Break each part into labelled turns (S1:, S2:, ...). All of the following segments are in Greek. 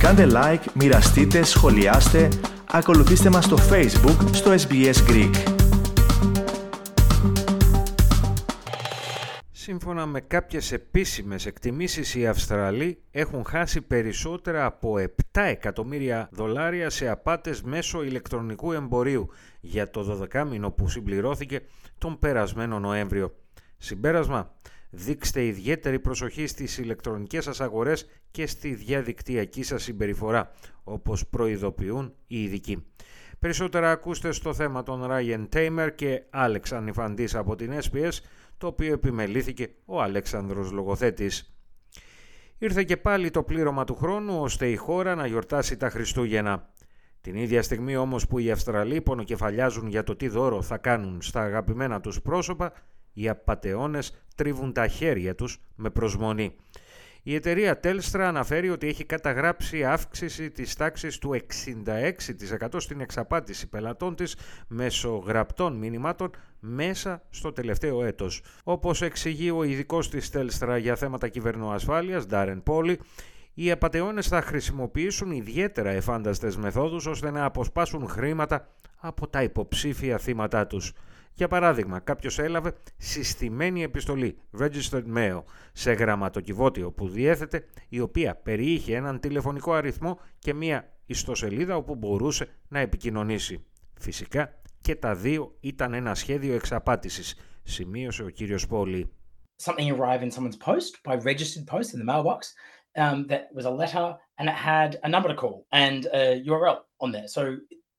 S1: Κάντε like, μοιραστείτε, σχολιάστε, ακολουθήστε μας στο Facebook, στο SBS Greek.
S2: Σύμφωνα με κάποιες επίσημες εκτιμήσεις, οι Αυστραλοί έχουν χάσει περισσότερα από 7 εκατομμύρια δολάρια σε απάτες μέσω ηλεκτρονικού εμπορίου για το 12 μήνο που συμπληρώθηκε τον περασμένο Νοέμβριο. Συμπέρασμα, δείξτε ιδιαίτερη προσοχή στις ηλεκτρονικές σας αγορές και στη διαδικτυακή σας συμπεριφορά, όπως προειδοποιούν οι ειδικοί. Περισσότερα ακούστε στο θέμα των Ryan Tamer και Άλεξ Ανιφαντής από την SPS, το οποίο επιμελήθηκε ο Αλέξανδρος Λογοθέτης. Ήρθε και πάλι το πλήρωμα του χρόνου ώστε η χώρα να γιορτάσει τα Χριστούγεννα. Την ίδια στιγμή όμως που οι Αυστραλοί πονοκεφαλιάζουν για το τι δώρο θα κάνουν στα αγαπημένα τους πρόσωπα, οι απατεώνες τρίβουν τα χέρια τους με προσμονή. Η εταιρεία Telstra αναφέρει ότι έχει καταγράψει αύξηση της τάξης του 66% στην εξαπάτηση πελατών της μέσω γραπτών μηνυμάτων μέσα στο τελευταίο έτος. Όπως εξηγεί ο ειδικός της Telstra για θέματα κυβερνοασφάλειας, Darren Polly, οι απατεώνες θα χρησιμοποιήσουν ιδιαίτερα εφάνταστες μεθόδους ώστε να αποσπάσουν χρήματα από τα υποψήφια θύματά τους. Για παράδειγμα, κάποιος έλαβε συστημένη επιστολή, registered mail, σε γραμματοκιβώτιο που διέθετε, η οποία περιείχε έναν τηλεφωνικό αριθμό και μία ιστοσελίδα όπου μπορούσε να επικοινωνήσει. Φυσικά και τα δύο ήταν ένα σχέδιο εξαπάτησης, σημείωσε ο κύριος Πόλη.
S3: Something arrived in someone's post by registered post in the mailbox um, that was a letter and it had a number to call and a URL on there. So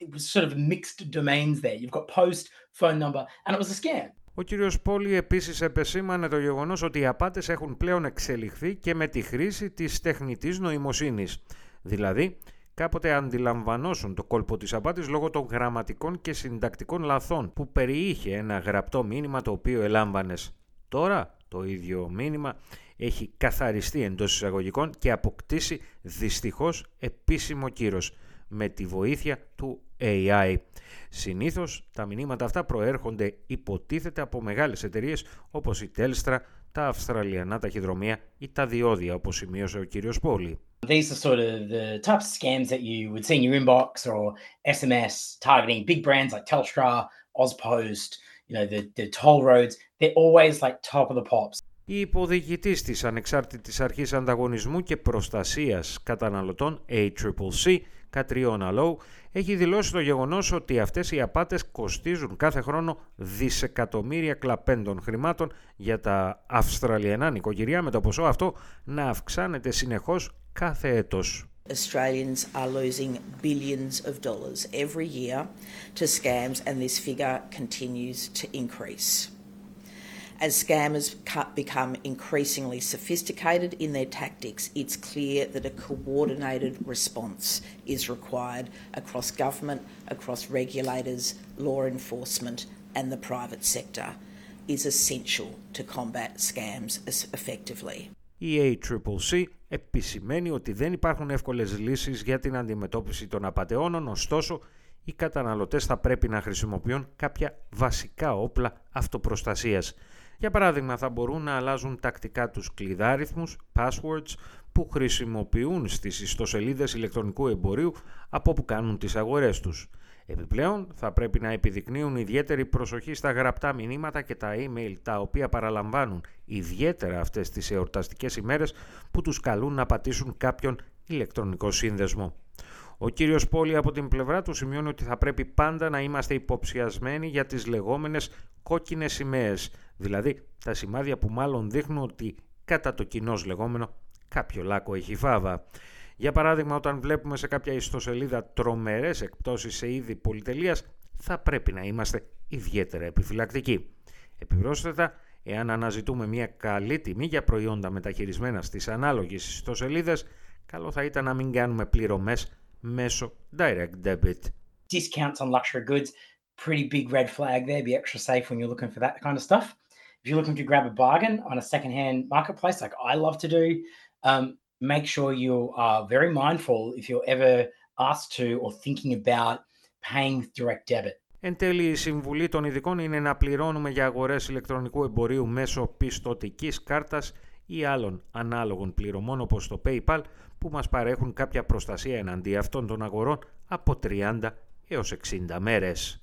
S3: it was sort of mixed domains there. You've got post, phone number, and it was a scam.
S2: Ο κύριος Πόλη επίσης επεσήμανε το γεγονός ότι οι απάτες έχουν πλέον εξελιχθεί και με τη χρήση της τεχνητής νοημοσύνης. Δηλαδή, κάποτε αντιλαμβανώσουν το κόλπο της απάτης λόγω των γραμματικών και συντακτικών λαθών που περιείχε ένα γραπτό μήνυμα το οποίο ελάμβανες. Τώρα το ίδιο μήνυμα έχει καθαριστεί εντός εισαγωγικών και αποκτήσει δυστυχώς επίσημο κύρος με τη βοήθεια του AI. Συνήθως τα μηνύματα αυτά προέρχονται υποτίθεται από μεγάλες εταιρείες όπως η Telstra, τα Αυστραλιανά ταχυδρομεία ή τα διόδια όπως σημείωσε ο κύριος Πόλη.
S3: These are sort of the types of scams that you would see in your inbox or SMS targeting big brands like Telstra, Ozpost, you know, the, the toll roads. They're always like top of the pops.
S2: Η υποδιοικητής της Ανεξάρτητης Αρχής Ανταγωνισμού και Προστασίας Καταναλωτών ACCC Κατριώνα Λόου έχει δηλώσει το γεγονός ότι αυτές οι απάτες κοστίζουν κάθε χρόνο δισεκατομμύρια κλαπέντων χρημάτων για τα Αυστραλιανά νοικοκυριά με το ποσό αυτό να αυξάνεται συνεχώς κάθε έτος.
S4: Australians are losing billions of dollars every year to scams and this figure continues to increase. As scammers become increasingly sophisticated in their tactics, it's clear that a coordinated response is required across government, across regulators, law enforcement, and the private sector is essential to combat scams effectively.
S2: Η ACCC επισημαίνει ότι δεν υπάρχουν εύκολες λύσεις για την αντιμετώπιση των απαταιώνων, ωστόσο οι καταναλωτές θα πρέπει να χρησιμοποιούν κάποια βασικά όπλα αυτοπροστασίας. Για παράδειγμα, θα μπορούν να αλλάζουν τακτικά τους κλειδάριθμους, passwords, που χρησιμοποιούν στις ιστοσελίδες ηλεκτρονικού εμπορίου από που κάνουν τις αγορές τους. Επιπλέον, θα πρέπει να επιδεικνύουν ιδιαίτερη προσοχή στα γραπτά μηνύματα και τα email τα οποία παραλαμβάνουν ιδιαίτερα αυτές τις εορταστικές ημέρες που τους καλούν να πατήσουν κάποιον ηλεκτρονικό σύνδεσμο. Ο κύριος Πόλη από την πλευρά του σημειώνει ότι θα πρέπει πάντα να είμαστε υποψιασμένοι για τις λεγόμενες κόκκινες σημαίες, δηλαδή τα σημάδια που μάλλον δείχνουν ότι κατά το κοινό λεγόμενο κάποιο λάκκο έχει φάβα. Για παράδειγμα, όταν βλέπουμε σε κάποια ιστοσελίδα τρομερές εκπτώσεις σε είδη πολυτελείας, θα πρέπει να είμαστε ιδιαίτερα επιφυλακτικοί. Επιπρόσθετα, εάν αναζητούμε μια καλή τιμή για προϊόντα μεταχειρισμένα στις ανάλογες ιστοσελίδες, καλό θα ήταν να μην κάνουμε πληρωμές μέσω direct debit.
S3: Discounts on luxury goods, pretty big red flag there. Be extra safe when you're looking for that kind of stuff. If you're looking to grab a bargain on a secondhand marketplace, like I love to do, um, make sure you are very mindful if you're ever asked to or thinking about paying with direct debit.
S2: Εν τέλει, η συμβουλή των ειδικών είναι να πληρώνουμε για αγορές ηλεκτρονικού εμπορίου μέσω πιστοτικής κάρτας ή άλλων ανάλογων πληρωμών όπως το PayPal που μας παρέχουν κάποια προστασία εναντί αυτών των αγορών από 30 έως 60 μέρες.